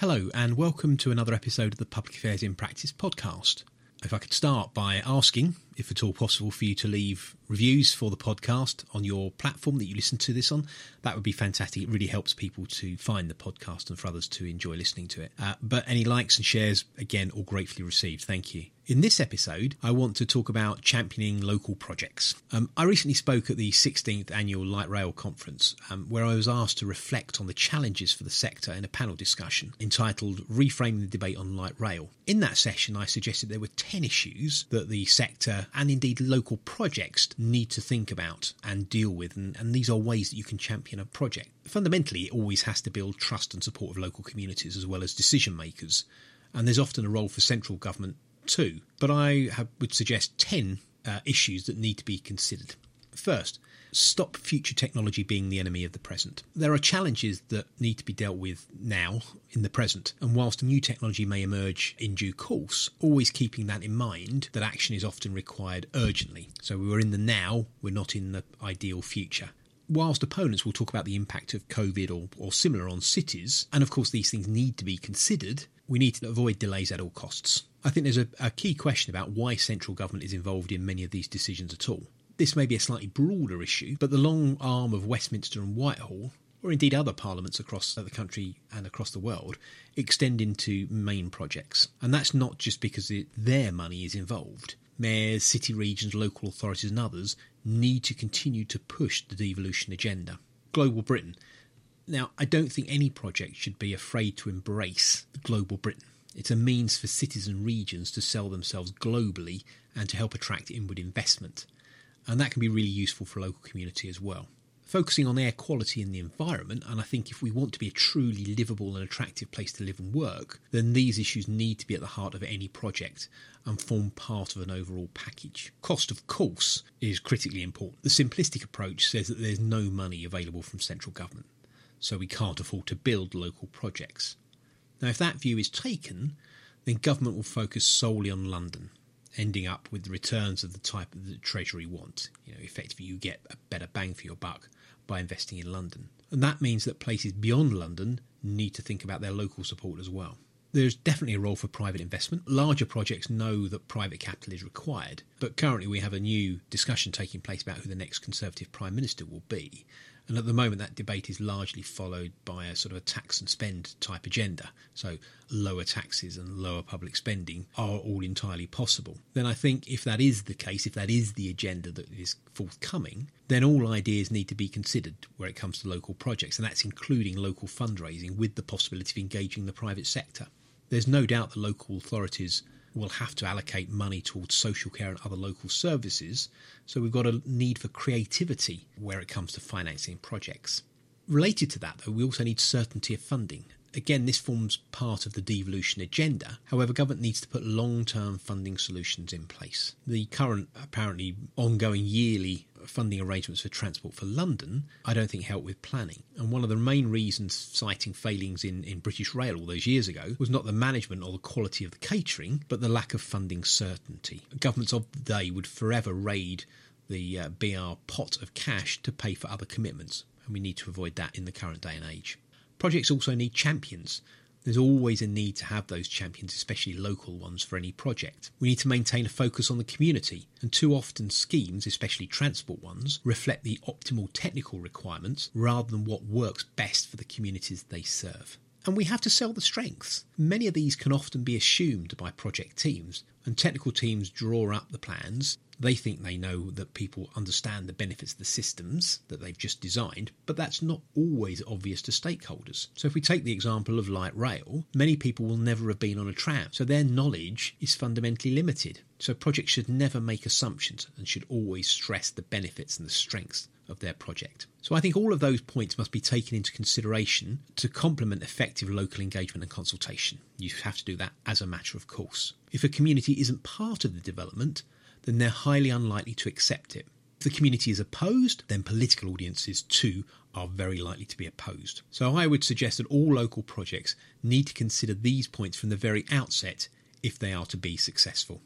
Hello, and welcome to another episode of the Public Affairs in Practice podcast. If I could start by asking, if at all possible, for you to leave reviews for the podcast on your platform that you listen to this on, that would be fantastic. It really helps people to find the podcast and for others to enjoy listening to it. Uh, but any likes and shares, again, all gratefully received. Thank you. In this episode, I want to talk about championing local projects. Um, I recently spoke at the 16th annual Light Rail conference, um, where I was asked to reflect on the challenges for the sector in a panel discussion entitled Reframing the Debate on Light Rail. In that session, I suggested there were 10 issues that the sector and indeed local projects need to think about and deal with, and, and these are ways that you can champion a project. Fundamentally, it always has to build trust and support of local communities as well as decision makers. And there's often a role for central government too, but I have, would suggest 10 uh, issues that need to be considered. First, stop future technology being the enemy of the present. There are challenges that need to be dealt with now in the present, and whilst new technology may emerge in due course, always keeping that in mind that action is often required urgently. So we are in the now, we're not in the ideal future whilst opponents will talk about the impact of COVID or, or, similar on cities, and of course these things need to be considered, we need to avoid delays at all costs. I think there's a, a key question about why central government is involved in many of these decisions at all. This may be a slightly broader issue, but the long arm of Westminster and Whitehall, or indeed other parliaments across the country and across the world, extend into main projects. And that's not just because it, their money is involved. Mayors, city regions, local authorities, and others need to continue to push the devolution agenda. Global Britain. Now, I don't think any project should be afraid to embrace global Britain. It's a means for cities and regions to sell themselves globally and to help attract inward investment. And that can be really useful for local community as well. Focusing on air quality in the environment, and I think if we want to be a truly livable and attractive place to live and work, then these issues need to be at the heart of any project and form part of an overall package. Cost, of course, is critically important. The simplistic approach says that there's no money available from central government, so we can't afford to build local projects. Now, if that view is taken, then government will focus solely on London, ending up with returns of the type that the Treasury want. You know, effectively, you get a better bang for your buck by investing in London. And that means that places beyond London need to think about their local support as well. There's definitely a role for private investment. Larger projects know that private capital is required, but currently we have a new discussion taking place about who the next Conservative Prime Minister will be. And at the moment, that debate is largely followed by a sort of a tax and spend type agenda. So, lower taxes and lower public spending are all entirely possible. Then, I think if that is the case, if that is the agenda that is forthcoming, then all ideas need to be considered where it comes to local projects. And that's including local fundraising with the possibility of engaging the private sector. There's no doubt that local authorities will have to allocate money towards social care and other local services. So we've got a need for creativity where it comes to financing projects. Related to that, though, we also need certainty of funding. Again, this forms part of the devolution agenda. However, government needs to put long term funding solutions in place. The current, apparently ongoing yearly funding arrangements for Transport for London, I don't think helped with planning. And one of the main reasons citing failings in, in British Rail all those years ago was not the management or the quality of the catering, but the lack of funding certainty. Governments of the day would forever raid the uh, BR pot of cash to pay for other commitments, and we need to avoid that in the current day and age. Projects also need champions. There's always a need to have those champions, especially local ones, for any project. We need to maintain a focus on the community, and too often schemes, especially transport ones, reflect the optimal technical requirements rather than what works best for the communities they serve. And we have to sell the strengths. Many of these can often be assumed by project teams, and technical teams draw up the plans they think they know that people understand the benefits of the systems that they've just designed, but that's not always obvious to stakeholders. So, if we take the example of light rail, many people will never have been on a tram, so their knowledge is fundamentally limited. So, projects should never make assumptions and should always stress the benefits and the strengths of their project. So I think all of those points must be taken into consideration to complement effective local engagement and consultation. You have to do that as a matter of course. If a community isn't part of the development, then they're highly unlikely to accept it. If the community is opposed, then political audiences too are very likely to be opposed. So I would suggest that all local projects need to consider these points from the very outset if they are to be successful.